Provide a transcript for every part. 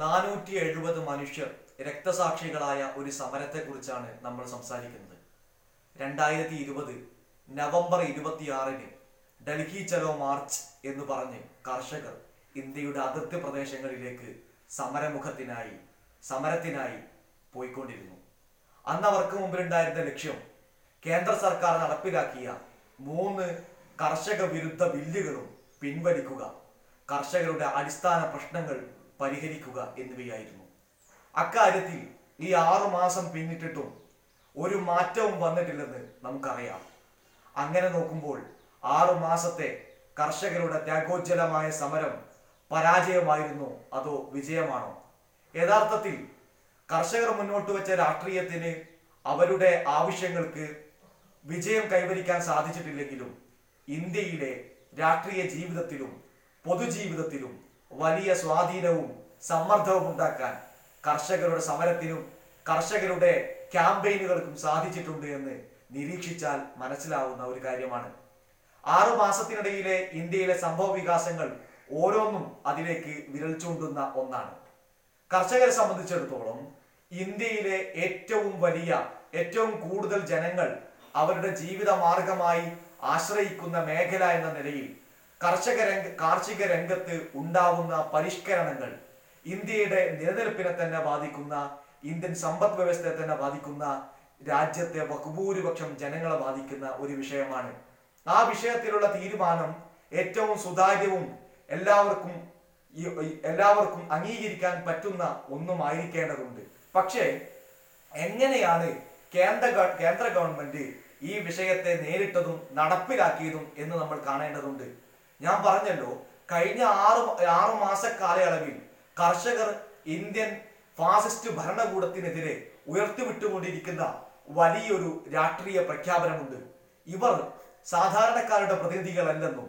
നാനൂറ്റി എഴുപത് മനുഷ്യർ രക്തസാക്ഷികളായ ഒരു സമരത്തെക്കുറിച്ചാണ് നമ്മൾ സംസാരിക്കുന്നത്. രണ്ടായിരത്തി ഇരുപത് നവംബർ ഇരുപത്തിയാറിന് ഡൽഹി ചലോ മാർച്ച് എന്ന് പറഞ്ഞ് കർഷകർ ഇന്ത്യയുടെ അതിർത്തി പ്രദേശങ്ങളിലേക്ക് സമരമുഖത്തിനായി സമരത്തിനായി പോയിക്കൊണ്ടിരുന്നു. അന്ന് അവർക്ക് മുമ്പിലുണ്ടായിരുന്ന ലക്ഷ്യം കേന്ദ്ര സർക്കാർ നടപ്പിലാക്കിയ മൂന്ന് കർഷക വിരുദ്ധ ബില്ലുകളും പിൻവലിക്കുക. കർഷകരുടെ അടിസ്ഥാന പ്രശ്നങ്ങൾ പരിഹരിക്കുക എന്നിവയായിരുന്നു. അക്കാര്യത്തിൽ ഈ ആറു മാസം പിന്നിട്ടിട്ടും ഒരു മാറ്റവും വന്നിട്ടില്ലെന്ന് നമുക്കറിയാം. അങ്ങനെ നോക്കുമ്പോൾ ആറു മാസത്തെ കർഷകരുടെ ത്യാഗോജ്വലമായ സമരം പരാജയമായിരുന്നു അതോ വിജയമാണോ? യഥാർത്ഥത്തിൽ കർഷകർ മുന്നോട്ട് വെച്ച രാഷ്ട്രീയത്തിന് അവരുടെ ആവശ്യങ്ങൾക്ക് വിജയം കൈവരിക്കാൻ സാധിച്ചിട്ടില്ലെങ്കിലും ഇന്ത്യയിലെ രാഷ്ട്രീയ ജീവിതത്തിലും പൊതുജീവിതത്തിലും വലിയ സ്വാധീനവും സമ്മർദ്ദവും ഉണ്ടാക്കാൻ കർഷകരുടെ സമരത്തിനും കർഷകരുടെ ക്യാമ്പയിനുകൾക്കും സാധിച്ചിട്ടുണ്ട് എന്ന് നിരീക്ഷിച്ചാൽ മനസ്സിലാവുന്ന ഒരു കാര്യമാണ്. ആറു മാസത്തിനിടയിലെ ഇന്ത്യയിലെ സംഭവ വികാസങ്ങൾ ഓരോന്നും അതിലേക്ക് വിരൽ ചൂണ്ടുന്ന ഒന്നാണ്. കർഷകരെ സംബന്ധിച്ചിടത്തോളം ഇന്ത്യയിലെ ഏറ്റവും വലിയ ഏറ്റവും കൂടുതൽ ജനങ്ങൾ അവരുടെ ജീവിത മാർഗമായി ആശ്രയിക്കുന്ന മേഖല എന്ന നിലയിൽ കർഷക രംഗ കാർഷിക രംഗത്ത് ഉണ്ടാവുന്ന പരിഷ്കരണങ്ങൾ ഇന്ത്യയുടെ നിലനിൽപ്പിനെ തന്നെ ബാധിക്കുന്ന ഇന്ത്യൻ സമ്പദ് വ്യവസ്ഥയെ തന്നെ ബാധിക്കുന്ന രാജ്യത്തെ ബഹുഭൂരിപക്ഷം ജനങ്ങളെ ബാധിക്കുന്ന ഒരു വിഷയമാണ്. ആ വിഷയത്തിലുള്ള തീരുമാനം ഏറ്റവും സുതാര്യവും എല്ലാവർക്കും എല്ലാവർക്കും അംഗീകരിക്കാൻ പറ്റുന്ന ഒന്നുമായിരിക്കേണ്ടതുണ്ട്. പക്ഷേ എങ്ങനെയാണ് കേന്ദ്ര കേന്ദ്ര ഗവൺമെന്റ് ഈ വിഷയത്തെ നേരിട്ടതും നടപ്പിലാക്കിയതും എന്ന് നമ്മൾ കാണേണ്ടതുണ്ട്. ഞാൻ പറഞ്ഞല്ലോ കഴിഞ്ഞ ആറ് ആറു മാസ കാലയളവിൽ കർഷകർ ഇന്ത്യൻ ഫാസിസ്റ്റ് ഭരണകൂടത്തിനെതിരെ ഉയർത്തിവിട്ടുകൊണ്ടിരിക്കുന്ന വലിയൊരു രാഷ്ട്രീയ പ്രഖ്യാപനമുണ്ട്. ഇവർ സാധാരണക്കാരുടെ പ്രതിനിധികളല്ലെന്നും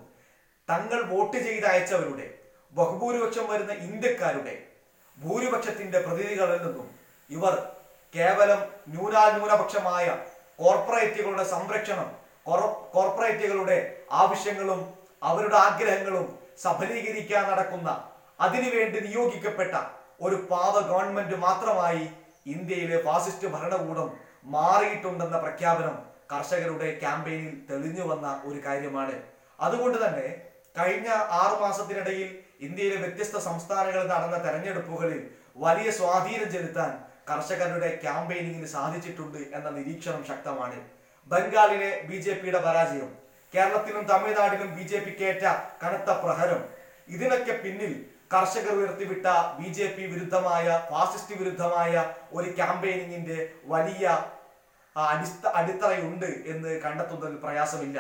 തങ്ങൾ വോട്ട് ചെയ്ത് അയച്ചവരുടെ ബഹുഭൂരിപക്ഷം വരുന്ന ഇന്ത്യക്കാരുടെ ഭൂരിപക്ഷത്തിന്റെ പ്രതിനിധികളല്ലെന്നും ഇവർ കേവലം ന്യൂനാന്യൂനപക്ഷമായ കോർപ്പറേറ്റുകളുടെ സംരക്ഷണം കോർപ്പറേറ്റുകളുടെ ആവശ്യങ്ങളും അവരുടെ ആഗ്രഹങ്ങളും സഫലീകരിക്കാൻ നടക്കുന്ന അതിനുവേണ്ടി നിയോഗിക്കപ്പെട്ട ഒരു പാവ ഗവൺമെന്റ് മാത്രമായി ഇന്ത്യയിലെ ഫാസിസ്റ്റ് ഭരണകൂടം മാറിയിട്ടുണ്ടെന്ന പ്രഖ്യാപനം കർഷകരുടെ ക്യാമ്പയിനിൽ തെളിഞ്ഞു വന്ന ഒരു കാര്യമാണ്. അതുകൊണ്ട് തന്നെ കഴിഞ്ഞ ആറു മാസത്തിനിടയിൽ ഇന്ത്യയിലെ വ്യത്യസ്ത സംസ്ഥാനങ്ങളിൽ നടന്ന തെരഞ്ഞെടുപ്പുകളിൽ വലിയ സ്വാധീനം ചെലുത്താൻ കർഷകരുടെ ക്യാമ്പയിനിങ്ങിന് സാധിച്ചിട്ടുണ്ട് എന്ന നിരീക്ഷണം ശക്തമാണ്. ബംഗാളിലെ ബി പരാജയം. കേരളത്തിലും തമിഴ്നാട്ടിലും ബി ജെ പിക്ക് ഏറ്റ കനത്ത പ്രഹരം. ഇതിനൊക്കെ പിന്നിൽ കർഷകർ ഉയർത്തിവിട്ട ബി ജെ പി വിരുദ്ധമായ ഫാസിസ്റ്റ് വിരുദ്ധമായ ഒരു ക്യാമ്പയിനിങ്ങിന്റെ വലിയ അടിസ്ഥ അടിത്തറയുണ്ട് എന്ന് കണ്ടെത്തുന്നതിൽ പ്രയാസമില്ല.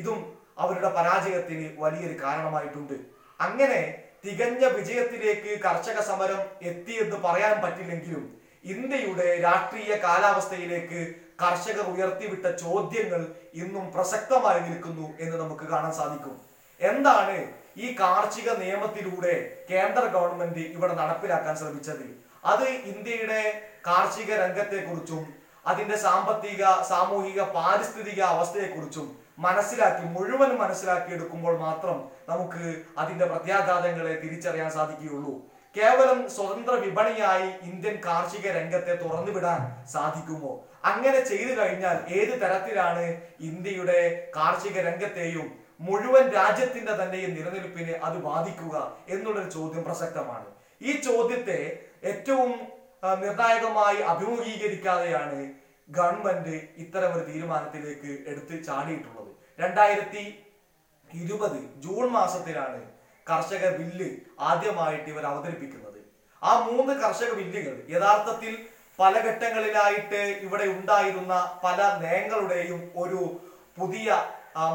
ഇതും അവരുടെ പരാജയത്തിന് വലിയൊരു കാരണമായിട്ടുണ്ട്. അങ്ങനെ തികഞ്ഞ വിജയത്തിലേക്ക് കർഷക സമരം എത്തിയെന്ന് പറയാൻ പറ്റില്ലെങ്കിലും ഇന്ത്യയുടെ രാഷ്ട്രീയ കാലാവസ്ഥയിലേക്ക് കർഷകർ ഉയർത്തിവിട്ട ചോദ്യങ്ങൾ ഇന്നും പ്രസക്തമായി നിൽക്കുന്നു എന്ന് നമുക്ക് കാണാൻ സാധിക്കും. എന്താണ് ഈ കാർഷിക നിയമത്തിലൂടെ കേന്ദ്ര ഗവൺമെന്റ് ഇവിടെ നടപ്പിലാക്കാൻ ശ്രമിച്ചത്? അത് ഇന്ത്യയുടെ കാർഷിക രംഗത്തെക്കുറിച്ചും അതിന്റെ സാമ്പത്തിക സാമൂഹിക പാരിസ്ഥിതിക അവസ്ഥയെക്കുറിച്ചും മനസ്സിലാക്കി മുഴുവൻ മനസ്സിലാക്കി എടുക്കുമ്പോൾ മാത്രം നമുക്ക് അതിന്റെ പ്രത്യാഘാതങ്ങളെ തിരിച്ചറിയാൻ സാധിക്കുകയുള്ളൂ. കേവലം സ്വതന്ത്ര വിപണിയായി ഇന്ത്യൻ കാർഷിക രംഗത്തെ തുറന്നുവിടാൻ സാധിക്കുമോ? അങ്ങനെ ചെയ്തു കഴിഞ്ഞാൽ ഏത് തരത്തിലാണ് ഇന്ത്യയുടെ കാർഷിക രംഗത്തെയും മുഴുവൻ രാജ്യത്തിന്റെ തന്നെയും നിലനിൽപ്പിനെ അത് ബാധിക്കുക എന്നുള്ളൊരു ചോദ്യം പ്രസക്തമാണ്. ഈ ചോദ്യത്തെ ഏറ്റവും നിർണായകമായി അഭിമുഖീകരിക്കാതെയാണ് ഗവൺമെന്റ് ഇത്തരം ഒരു തീരുമാനത്തിലേക്ക് എടുത്ത് ചാടിയിട്ടുള്ളത്. രണ്ടായിരത്തി ഇരുപത് ജൂൺ മാസത്തിലാണ് കർഷക ബില്ല് ആദ്യമായിട്ട് ഇവർ അവതരിപ്പിക്കുന്നത്. ആ മൂന്ന് കർഷക ബില്ലുകൾ യഥാർത്ഥത്തിൽ പല ഘട്ടങ്ങളിലായിട്ട് ഇവിടെ ഉണ്ടായിരുന്ന പല നയങ്ങളുടെയും ഒരു പുതിയ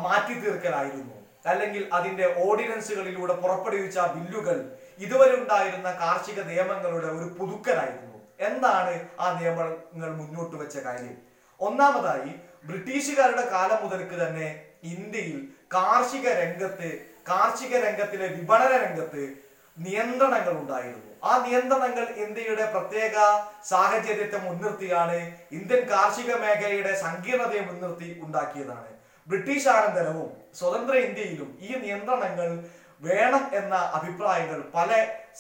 മാറ്റി തീർക്കലായിരുന്നു അല്ലെങ്കിൽ അതിന്റെ ഓർഡിനൻസുകളിലൂടെ പുറപ്പെടുവിച്ച ബില്ലുകൾ ഇതുവരെ ഉണ്ടായിരുന്ന കാർഷിക നിയമങ്ങളുടെ ഒരു പുതുക്കലായിരുന്നു. എന്താണ് ആ നിയമങ്ങൾ മുന്നോട്ട് വെച്ച കാര്യം? ഒന്നാമതായി ബ്രിട്ടീഷുകാരുടെ കാലം മുതൽക്ക് തന്നെ ഇന്ത്യയിൽ കാർഷിക രംഗത്ത് കാർഷിക രംഗത്തിലെ വിപണന രംഗത്ത് നിയന്ത്രണങ്ങൾ ഉണ്ടായിരുന്നു ആ നിയന്ത്രണങ്ങൾ ഇന്ത്യയുടെ പ്രത്യേക സാഹചര്യത്തെ മുൻനിർത്തിയാണ് ഇന്ത്യൻ കാർഷിക മേഖലയുടെ സങ്കീർണതയെ മുൻനിർത്തി ഉണ്ടാക്കിയതാണ്. ബ്രിട്ടീഷ് ആനന്തരവും സ്വതന്ത്ര ഇന്ത്യയിലും ഈ നിയന്ത്രണങ്ങൾ വേണം എന്ന അഭിപ്രായങ്ങൾ പല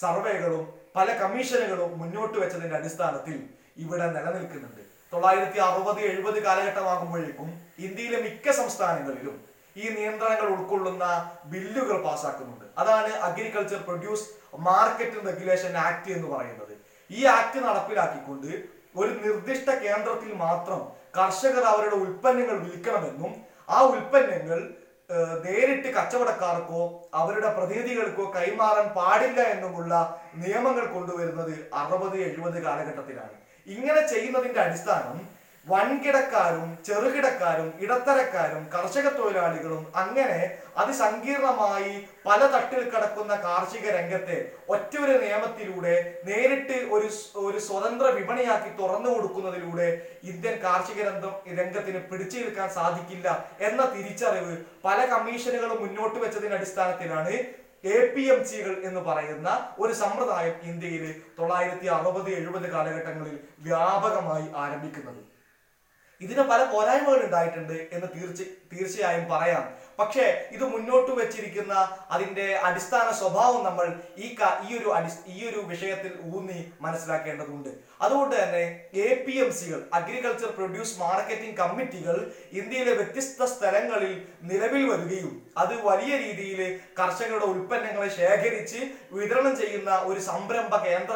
സർവേകളും പല കമ്മീഷനുകളും മുന്നോട്ട് വെച്ചതിന്റെ അടിസ്ഥാനത്തിൽ ഇവിടെ നിലനിൽക്കുന്നുണ്ട്. തൊള്ളായിരത്തി അറുപത് എഴുപത് കാലഘട്ടമാകുമ്പോഴേക്കും ഇന്ത്യയിലെ മിക്ക സംസ്ഥാനങ്ങളിലും ഈ നിയന്ത്രണങ്ങൾ ഉൾക്കൊള്ളുന്ന ബില്ലുകൾ പാസ്സാക്കുന്നുണ്ട് അതാണ് agriculture produce market regulation act എന്ന് പറയുന്നത്. ഈ ആക്ട് നടപ്പിലാക്കിക്കൊണ്ട് ഒരു നിർദ്ദിഷ്ട കേന്ദ്രത്തിൽ മാത്രം കർഷകർ അവരുടെ ഉൽപ്പന്നങ്ങൾ വിൽക്കണമെന്നും ആ ഉൽപ്പന്നങ്ങൾ നേരിട്ട് കച്ചവടക്കാർക്കോ അവരുടെ പ്രതിനിധികൾക്കോ കൈമാറാൻ പാടില്ല എന്നുമുള്ള നിയമങ്ങൾ കൊണ്ടുവരുന്നത് അറുപത് എഴുപത് കാലഘട്ടത്തിലാണ്. ഇങ്ങനെ ചെയ്യുന്നതിന്റെ അടിസ്ഥാനം വൻകിടക്കാരും ചെറുകിടക്കാരും ഇടത്തരക്കാരും കർഷക തൊഴിലാളികളും അങ്ങനെ അതിസങ്കീർണമായി പല തട്ടിൽ കിടക്കുന്ന കാർഷിക രംഗത്തെ ഒറ്റ ഒരു നിയമത്തിലൂടെ നേരിട്ട് ഒരു ഒരു സ്വതന്ത്ര വിപണിയാക്കി തുറന്നു കൊടുക്കുന്നതിലൂടെ ഇന്ത്യൻ കാർഷിക രംഗം രംഗത്തിന് പിടിച്ചു നിൽക്കാൻ സാധിക്കില്ല എന്ന തിരിച്ചറിവ് പല കമ്മീഷനുകളും മുന്നോട്ട് വെച്ചതിന്റെ അടിസ്ഥാനത്തിലാണ് എ പി എം സികൾ എന്ന് പറയുന്ന ഒരു സമ്പ്രദായം ഇന്ത്യയിൽ തൊള്ളായിരത്തി അറുപത് എഴുപത് കാലഘട്ടങ്ങളിൽ വ്യാപകമായി ആരംഭിക്കുന്നത്. ഇതിന് പല പോരായ്മകൾ ഉണ്ടായിട്ടുണ്ട് എന്ന് തീർച്ച തീർച്ചയായും പറയാം. പക്ഷേ ഇത് മുന്നോട്ട് വെച്ചിരിക്കുന്ന അതിന്റെ അടിസ്ഥാന സ്വഭാവം നമ്മൾ ഈ ഈ ഒരു ഈ ഒരു വിഷയത്തിൽ ഊന്നി മനസ്സിലാക്കേണ്ടതുണ്ട്. അതുകൊണ്ട് തന്നെ എ പി എം സികൾ അഗ്രികൾച്ചർ പ്രൊഡ്യൂസ് മാർക്കറ്റിംഗ് കമ്മിറ്റികൾ ഇന്ത്യയിലെ വ്യത്യസ്ത സ്ഥലങ്ങളിൽ നിലവിൽ വരികയും അത് വലിയ രീതിയിൽ കർഷകരുടെ ഉൽപ്പന്നങ്ങളെ ശേഖരിച്ച് വിതരണം ചെയ്യുന്ന ഒരു സംരംഭ കേന്ദ്ര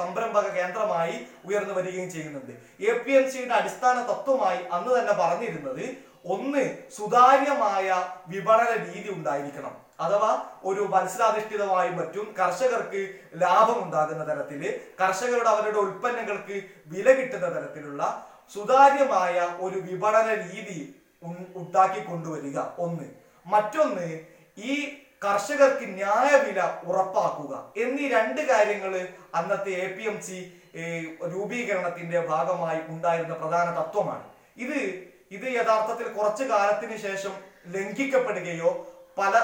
സംരംഭക കേന്ദ്രമായി ഉയർന്നു വരികയും ചെയ്യുന്നുണ്ട്. എ പി എം സിയുടെ അടിസ്ഥാന തത്വമായി അന്ന് തന്നെ പറഞ്ഞിരുന്നത് ഒന്ന് സുതാര്യമായ വിപണന രീതി ഉണ്ടായിരിക്കണം. അഥവാ ഒരു മത്സരാധിഷ്ഠിതമായും മറ്റും കർഷകർക്ക് ലാഭം ഉണ്ടാകുന്ന തരത്തിൽ കർഷകരുടെ അവരുടെ ഉൽപ്പന്നങ്ങൾക്ക് വില കിട്ടുന്ന തരത്തിലുള്ള സുതാര്യമായ ഒരു വിപണന രീതി ഉണ്ടാക്കി കൊണ്ടുവരിക. ഒന്ന്. മറ്റൊന്ന് ഈ കർഷകർക്ക് ന്യായവില ഉറപ്പാക്കുക. എന്നീ രണ്ട് കാര്യങ്ങൾ അന്നത്തെ എ പി എം സി രൂപീകരണത്തിന്റെ ഭാഗമായി ഉണ്ടായിരുന്ന പ്രധാന തത്വമാണ്. ഇത് ഇത് യഥാർത്ഥത്തിൽ കുറച്ചു കാലത്തിന് ശേഷം ലംഘിക്കപ്പെടുകയോ പല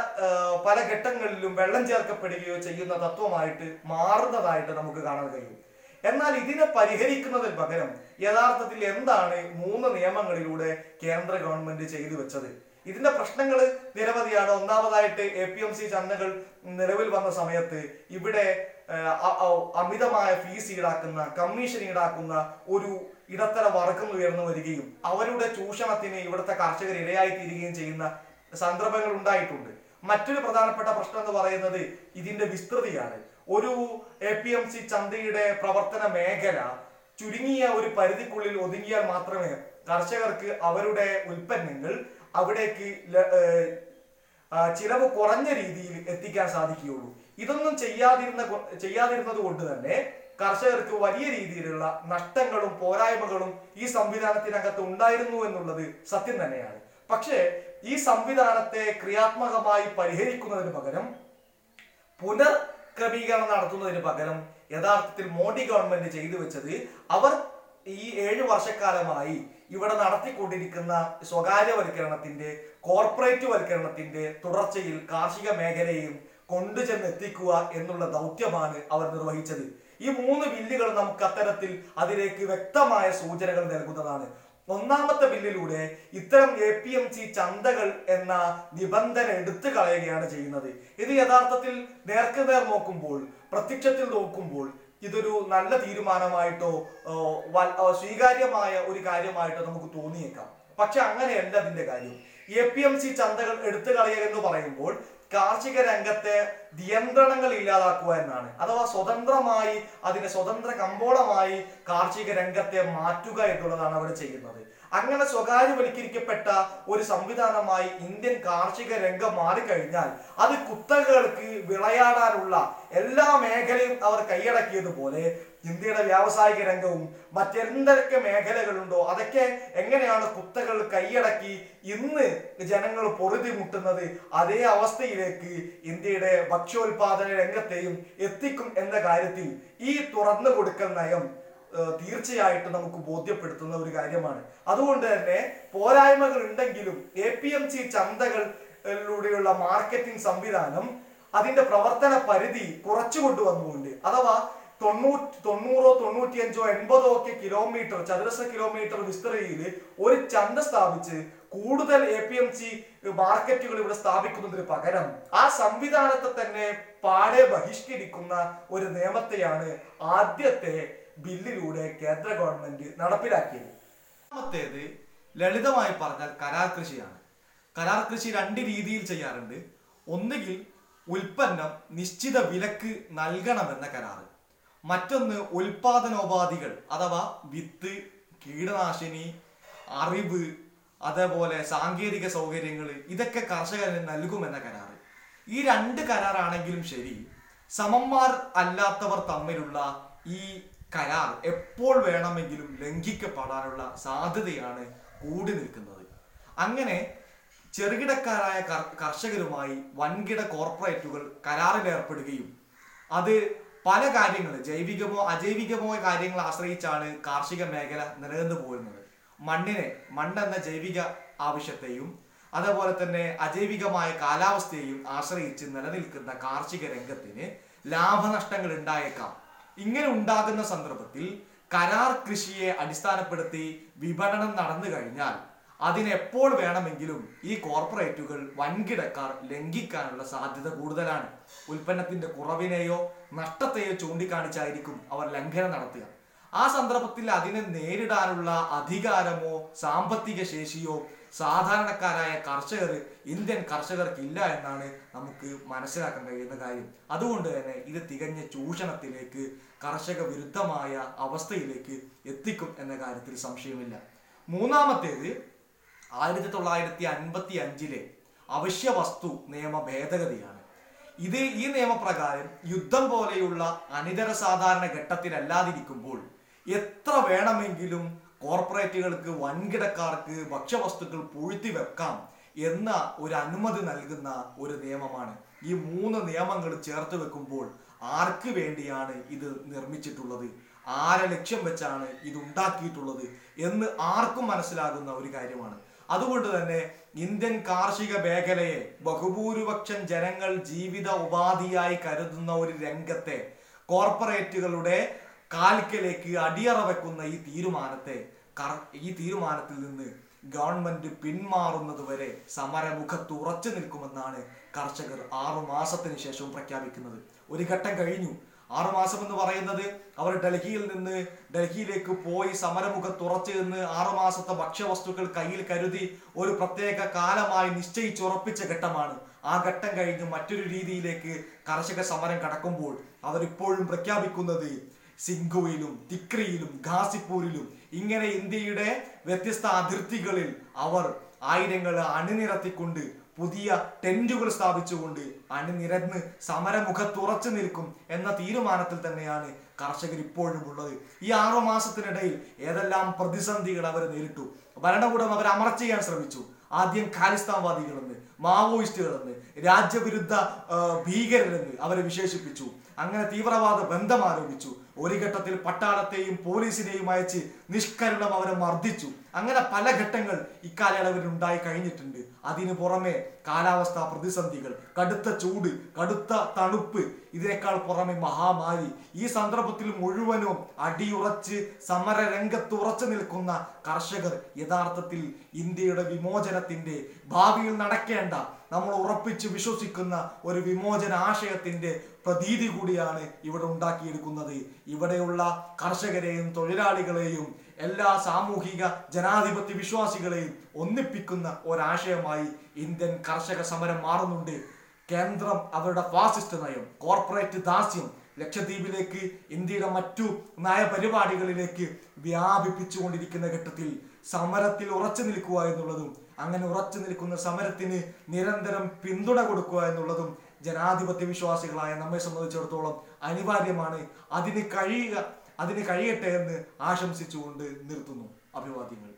പല ഘട്ടങ്ങളിലും വെള്ളം ചേർക്കപ്പെടുകയോ ചെയ്യുന്ന തത്വമായിട്ട് മാറുന്നതായിട്ട് നമുക്ക് കാണാൻ കഴിയും. എന്നാൽ ഇതിനെ പരിഹരിക്കുന്നതിന് പകരം യഥാർത്ഥത്തിൽ എന്താണ് മൂന്ന് നിയമങ്ങളിലൂടെ കേന്ദ്ര ഗവൺമെന്റ് ചെയ്തു വെച്ചത്? ഇതിന്റെ പ്രശ്നങ്ങൾ നിരവധിയാണ്. ഒന്നാമതായിട്ട് എ പി എം സി ചന്തകൾ നിലവിൽ വന്ന സമയത്ത് ഇവിടെ അമിതമായ ഫീസ് ഈടാക്കുന്ന കമ്മീഷൻ ഈടാക്കുന്ന ഒരു ഇടത്തര വർഗം ഉയർന്നു വരികയും അവരുടെ ചൂഷണത്തിന് ഇവിടുത്തെ കർഷകർ ഇരയായി തീരുകയും ചെയ്യുന്ന സന്ദർഭങ്ങൾ ഉണ്ടായിട്ടുണ്ട്. മറ്റൊരു പ്രധാനപ്പെട്ട പ്രശ്നം എന്ന് പറയുന്നത് ഇതിന്റെ വിസ്തൃതിയാണ്. ഒരു എ പി എം സി ചന്തയുടെ പ്രവർത്തന മേഖല ചുരുങ്ങിയ ഒരു പരിധിക്കുള്ളിൽ ഒതുങ്ങിയാൽ മാത്രമേ കർഷകർക്ക് അവരുടെ ഉൽപ്പന്നങ്ങൾ അവിടേക്ക് ചിലവ് കുറഞ്ഞ രീതിയിൽ എത്തിക്കാൻ സാധിക്കുകയുള്ളൂ. ഇതൊന്നും ചെയ്യാതിരുന്ന ചെയ്യാതിരുന്നത് കൊണ്ട് തന്നെ കർഷകർക്ക് വലിയ രീതിയിലുള്ള നഷ്ടങ്ങളും പോരായ്മകളും ഈ സംവിധാനത്തിനകത്ത് ഉണ്ടായിരുന്നു എന്നുള്ളത് സത്യം തന്നെയാണ്. പക്ഷേ ഈ സംവിധാനത്തെ ക്രിയാത്മകമായി പരിഹരിക്കുന്നതിന് പകരം പുനർ ക്രമീകരണം നടത്തുന്നതിന് പകരം യഥാർത്ഥത്തിൽ മോഡി ഗവൺമെന്റ് ചെയ്തു വെച്ചത് അവർ ഈ ഏഴു വർഷക്കാലമായി ഇവിടെ നടത്തിക്കൊണ്ടിരിക്കുന്ന സ്വകാര്യവൽക്കരണത്തിന്റെ കോർപ്പറേറ്റ് വൽക്കരണത്തിന്റെ തുടർച്ചയിൽ കാർഷിക മേഖലയും കൊണ്ടുചെന്ന് എത്തിക്കുക എന്നുള്ള ദൗത്യമാണ് അവർ നിർവഹിച്ചത്. ഈ മൂന്ന് ബില്ലുകൾ നമുക്ക് അത്തരത്തിൽ അതിലേക്ക് വ്യക്തമായ സൂചനകൾ നൽകുന്നതാണ്. ഒന്നാമത്തെ ബില്ലിലൂടെ ഇത്തരം എ പി എം സി ചന്തകൾ എന്ന നിബന്ധന എടുത്തു കളയുകയാണ് ചെയ്യുന്നത്. ഇത് യഥാർത്ഥത്തിൽ നേർക്കുനേർ നോക്കുമ്പോൾ പ്രത്യക്ഷത്തിൽ നോക്കുമ്പോൾ ഇതൊരു നല്ല തീരുമാനമായിട്ടോ സ്വീകാര്യമായ ഒരു കാര്യമായിട്ടോ നമുക്ക് തോന്നിയേക്കാം. പക്ഷെ അങ്ങനെയല്ല അതിന്റെ കാര്യം. എ പി എം സി ചന്തകൾ എടുത്തു കളയുക എന്ന് പറയുമ്പോൾ കാർഷിക രംഗത്തെ നിയന്ത്രണങ്ങൾ ഇല്ലാതാക്കുക എന്നാണ്. അഥവാ സ്വതന്ത്രമായി അതിനെ സ്വതന്ത്ര കമ്പോളമായി കാർഷിക രംഗത്തെ മാറ്റുക എന്നുള്ളതാണ് അവർ ചെയ്യുന്നത്. അങ്ങനെ സ്വകാര്യവൽക്കരിക്കപ്പെട്ട ഒരു സംവിധാനമായി ഇന്ത്യൻ കാർഷിക രംഗം മാറിക്കഴിഞ്ഞാൽ അത് കുത്തകകൾക്ക് വിളയാടാനുള്ള എല്ലാ മേഖലയും അവർ കൈയടക്കിയതുപോലെ ഇന്ത്യയുടെ വ്യാവസായിക രംഗവും മറ്റെന്തൊക്കെ മേഖലകളുണ്ടോ അതൊക്കെ എങ്ങനെയാണ് കുത്തകൾ കൈയടക്കി ഇന്ന് ജനങ്ങൾ പൊറുതിമുട്ടുന്നത് അതേ അവസ്ഥയിലേക്ക് ഇന്ത്യയുടെ ഭക്ഷ്യോൽപാദന രംഗത്തെയും എത്തിക്കും എന്ന കാര്യത്തിൽ ഈ തുറന്നു കൊടുക്കൽ നയം തീർച്ചയായിട്ടും നമുക്ക് ബോധ്യപ്പെടുത്തുന്ന ഒരു കാര്യമാണ്. അതുകൊണ്ട് തന്നെ പോരായ്മകൾ ഉണ്ടെങ്കിലും എ പി എം സി ചന്തകളിലൂടെയുള്ള മാർക്കറ്റിംഗ് സംവിധാനം അതിന്റെ പ്രവർത്തന പരിധി കുറച്ചു കൊണ്ടുവന്നുകൊണ്ട് അഥവാ തൊണ്ണൂറ്റി തൊണ്ണൂറോ തൊണ്ണൂറ്റിയഞ്ചോ എൺപതോ ഒക്കെ കിലോമീറ്റർ ചതുരശ്ര കിലോമീറ്റർ വിസ്തൃതിയിൽ ഒരു ചന്ത സ്ഥാപിച്ച് കൂടുതൽ എ പി എം സി മാർക്കറ്റുകൾ ഇവിടെ സ്ഥാപിക്കുന്നതിന് പകരം ആ സംവിധാനത്തെ തന്നെ പാടെ ബഹിഷ്കരിക്കുന്ന ഒരു നിയമത്തെയാണ് ആദ്യത്തെ ബില്ലിലൂടെ കേന്ദ്ര ഗവൺമെന്റ് നടപ്പിലാക്കിയത്. രണ്ടാമത്തേത് ലളിതമായി പറഞ്ഞാൽ കരാർ കൃഷിയാണ്. കരാർ കൃഷി രണ്ട് രീതിയിൽ ചെയ്യാറുണ്ട്. ഒന്നുകിൽ ഉൽപ്പന്നം നിശ്ചിത വിലക്ക് നൽകണമെന്ന കരാറ്. മറ്റൊന്ന് ഉൽപാദനോപാധികൾ അഥവാ വിത്ത് കീടനാശിനി അറിവ് അതേപോലെ സാങ്കേതിക സൗകര്യങ്ങൾ ഇതൊക്കെ കർഷകന് നൽകുമെന്ന കരാറ്. ഈ രണ്ട് കരാറാണെങ്കിലും ശരി സമന്മാർ അല്ലാത്തവർ തമ്മിലുള്ള ഈ കരാർ എപ്പോൾ വേണമെങ്കിലും ലംഘിക്കപ്പെടാനുള്ള സാധ്യതയാണ് കൂടി നിൽക്കുന്നത്. അങ്ങനെ ചെറുകിടക്കാരായ കർഷകരുമായി വൻകിട കോർപ്പറേറ്റുകൾ കരാറിലേർപ്പെടുകയും അത് പല കാര്യങ്ങൾ ജൈവികമോ അജൈവികമോ കാര്യങ്ങൾ ആശ്രയിച്ചാണ് കാർഷിക മേഖല നിലനിന്നു പോരുന്നത് മണ്ണിനെ മണ്ണെന്ന ജൈവിക ആവശ്യത്തെയും അതേപോലെ തന്നെ അജൈവികമായ കാലാവസ്ഥയെയും ആശ്രയിച്ച് നിലനിൽക്കുന്ന കാർഷിക രംഗത്തിന് ലാഭനഷ്ടങ്ങൾ ഉണ്ടായേക്കാം. ഇങ്ങനെ ഉണ്ടാകുന്ന സന്ദർഭത്തിൽ കരാർ കൃഷിയെ അടിസ്ഥാനപ്പെടുത്തി വിപണനം നടന്നു കഴിഞ്ഞാൽ അതിനെപ്പോൾ വേണമെങ്കിലും ഈ കോർപ്പറേറ്റുകൾ വൻകിടക്കാർ ലംഘിക്കാനുള്ള സാധ്യത കൂടുതലാണ്. ഉൽപ്പന്നത്തിന്റെ കുറവിനെയോ നഷ്ടത്തെയോ ചൂണ്ടിക്കാണിച്ചായിരിക്കും അവർ ലംഘനം നടത്തുക. ആ സന്ദർഭത്തിൽ അതിനെ നേരിടാനുള്ള അധികാരമോ സാമ്പത്തിക ശേഷിയോ സാധാരണക്കാരായ കർഷകർ ഇന്ത്യൻ കർഷകർക്ക് ഇല്ല എന്നാണ് നമുക്ക് മനസ്സിലാക്കാൻ കഴിയുന്ന കാര്യം. അതുകൊണ്ട് തന്നെ ഇത് തികഞ്ഞ ചൂഷണത്തിലേക്ക് കർഷക വിരുദ്ധമായ അവസ്ഥയിലേക്ക് എത്തിക്കും എന്ന കാര്യത്തിൽ സംശയമില്ല. മൂന്നാമത്തേത് ആയിരത്തി തൊള്ളായിരത്തി അൻപത്തി അഞ്ചിലെ അവശ്യ വസ്തു നിയമ ഭേദഗതിയാണ്. ഇത് ഈ നിയമപ്രകാരം യുദ്ധം പോലെയുള്ള അനിതര സാധാരണ ഘട്ടത്തിലല്ലാതിരിക്കുമ്പോൾ എത്ര വേണമെങ്കിലും കോർപ്പറേറ്റുകൾക്ക് വൻകിടക്കാർക്ക് ഭക്ഷ്യവസ്തുക്കൾ പൂഴ്ത്തി വെക്കാം എന്ന ഒരു അനുമതി നൽകുന്ന ഒരു നിയമമാണ്. ഈ മൂന്ന് നിയമങ്ങൾ ചേർത്ത് വെക്കുമ്പോൾ ആർക്ക് വേണ്ടിയാണ് ഇത് നിർമ്മിച്ചിട്ടുള്ളത്? ആരെ ലക്ഷ്യം വെച്ചാണ് ഇത് ഉണ്ടാക്കിയിട്ടുള്ളത്? എന്ന് ആർക്കും മനസ്സിലാകുന്ന ഒരു കാര്യമാണ്. അതുകൊണ്ട് തന്നെ ഇന്ത്യൻ കാർഷിക മേഖലയെ ബഹുഭൂരിപക്ഷം ജനങ്ങൾ ജീവിത ഉപാധിയായി കരുതുന്ന ഒരു രംഗത്തെ കോർപ്പറേറ്റുകളുടെ കാൽക്കലേക്ക് അടിയറ വെക്കുന്ന ഈ തീരുമാനത്തെ ഈ തീരുമാനത്തിൽ നിന്ന് ഗവൺമെന്റ് പിന്മാറുന്നത് വരെ സമരമുഖത്ത് ഉറച്ചു നിൽക്കുമെന്നാണ് കർഷകർ ആറു മാസത്തിന് ശേഷവും പ്രഖ്യാപിക്കുന്നത്. ഒരു ഘട്ടം കഴിഞ്ഞു. ആറു മാസം എന്ന് പറയുന്നത് അവർ ഡൽഹിയിൽ നിന്ന് ഡൽഹിയിലേക്ക് പോയി സമരമുഖം ഉറച്ചു നിന്ന് ആറുമാസത്തെ ഭക്ഷ്യവസ്തുക്കൾ കയ്യിൽ കരുതി ഒരു പ്രത്യേക കാലമായി നിശ്ചയിച്ചുറപ്പിച്ച ഘട്ടമാണ്. ആ ഘട്ടം കഴിഞ്ഞ് മറ്റൊരു രീതിയിലേക്ക് കർഷക സമരം കടക്കുമ്പോൾ അവരിപ്പോഴും പ്രഖ്യാപിക്കുന്നത് സിംഗുവിലും തിക്രിയിലും ഖാസിപ്പൂരിലും ഇങ്ങനെ ഇന്ത്യയുടെ വ്യത്യസ്ത അതിർത്തികളിൽ അവർ ആയിരങ്ങൾ അണിനിരത്തിക്കൊണ്ട് പുതിയ ടെന്റുകൾ സ്ഥാപിച്ചുകൊണ്ട് അണിനിരന്ന് സമരമുഖത്തുറച്ചു നിൽക്കും എന്ന തീരുമാനത്തിൽ തന്നെയാണ് കർഷകർ ഇപ്പോഴും ഉള്ളത്. ഈ ആറു മാസത്തിനിടയിൽ ഏതെല്ലാം പ്രതിസന്ധികൾ അവർ നേരിട്ടു? ഭരണകൂടം അവർ അമർ ചെയ്യാൻ ശ്രമിച്ചു. ആദ്യം ഖാലിസ്ഥാൻവാദികളെന്ന് മാവോയിസ്റ്റുകളെന്ന് രാജ്യവിരുദ്ധ ഭീകരരെന്ന് അവരെ വിശേഷിപ്പിച്ചു. അങ്ങനെ തീവ്രവാദ ബന്ധം ആരോപിച്ചു. ഒരു ഘട്ടത്തിൽ പട്ടാളത്തെയും പോലീസിനെയും അയച്ച് നിഷ്കരണം അവരെ മർദ്ദിച്ചു. അങ്ങനെ പല ഘട്ടങ്ങൾ ഇക്കാലയളവിൽ ഉണ്ടായി കഴിഞ്ഞിട്ടുണ്ട്. അതിനു പുറമെ കാലാവസ്ഥാ പ്രതിസന്ധികൾ കടുത്ത ചൂട് കടുത്ത തണുപ്പ് ഇതിനേക്കാൾ പുറമെ മഹാമാരി. ഈ സന്ദർഭത്തിൽ മുഴുവനും അടിയുറച്ച് സമര രംഗത്ത് ഉറച്ചു നിൽക്കുന്ന കർഷകർ യഥാർത്ഥത്തിൽ ഇന്ത്യയുടെ വിമോചനത്തിന്റെ ഭാവിയിൽ നടക്കേണ്ട നമ്മൾ ഉറപ്പിച്ച് വിശ്വസിക്കുന്ന ഒരു വിമോചന ആശയത്തിന്റെ പ്രതീതി കൂടിയാണ് ഇവിടെ ഉണ്ടാക്കിയെടുക്കുന്നത്. ഇവിടെയുള്ള കർഷകരെയും തൊഴിലാളികളെയും എല്ലാ സാമൂഹിക ജനാധിപത്യ വിശ്വാസികളെയും ഒന്നിപ്പിക്കുന്ന ഒരാശയമായി ഇന്ത്യൻ കർഷക സമരം മാറുന്നുണ്ട്. കേന്ദ്രം അവരുടെ ഫാസിസ്റ്റ് നയം കോർപ്പറേറ്റ് ദാസ്യം ലക്ഷദ്വീപിലേക്ക് ഇന്ത്യയുടെ മറ്റു നയപരിപാടികളിലേക്ക് വ്യാപിപ്പിച്ചുകൊണ്ടിരിക്കുന്ന ഘട്ടത്തിൽ സമരത്തിൽ ഉറച്ചു നിൽക്കുക എന്നുള്ളതും അങ്ങനെ ഉറച്ചു നിൽക്കുന്ന സമരത്തിന് നിരന്തരം പിന്തുണ കൊടുക്കുക എന്നുള്ളതും ജനാധിപത്യ വിശ്വാസികളായ നമ്മെ സംബന്ധിച്ചിടത്തോളം അനിവാര്യമാണ്. അതിന് കഴിയുക അതിന് കഴിയട്ടെ എന്ന് ആശംസിച്ചുകൊണ്ട് നിർത്തുന്നു. അഭിവാദ്യങ്ങൾ.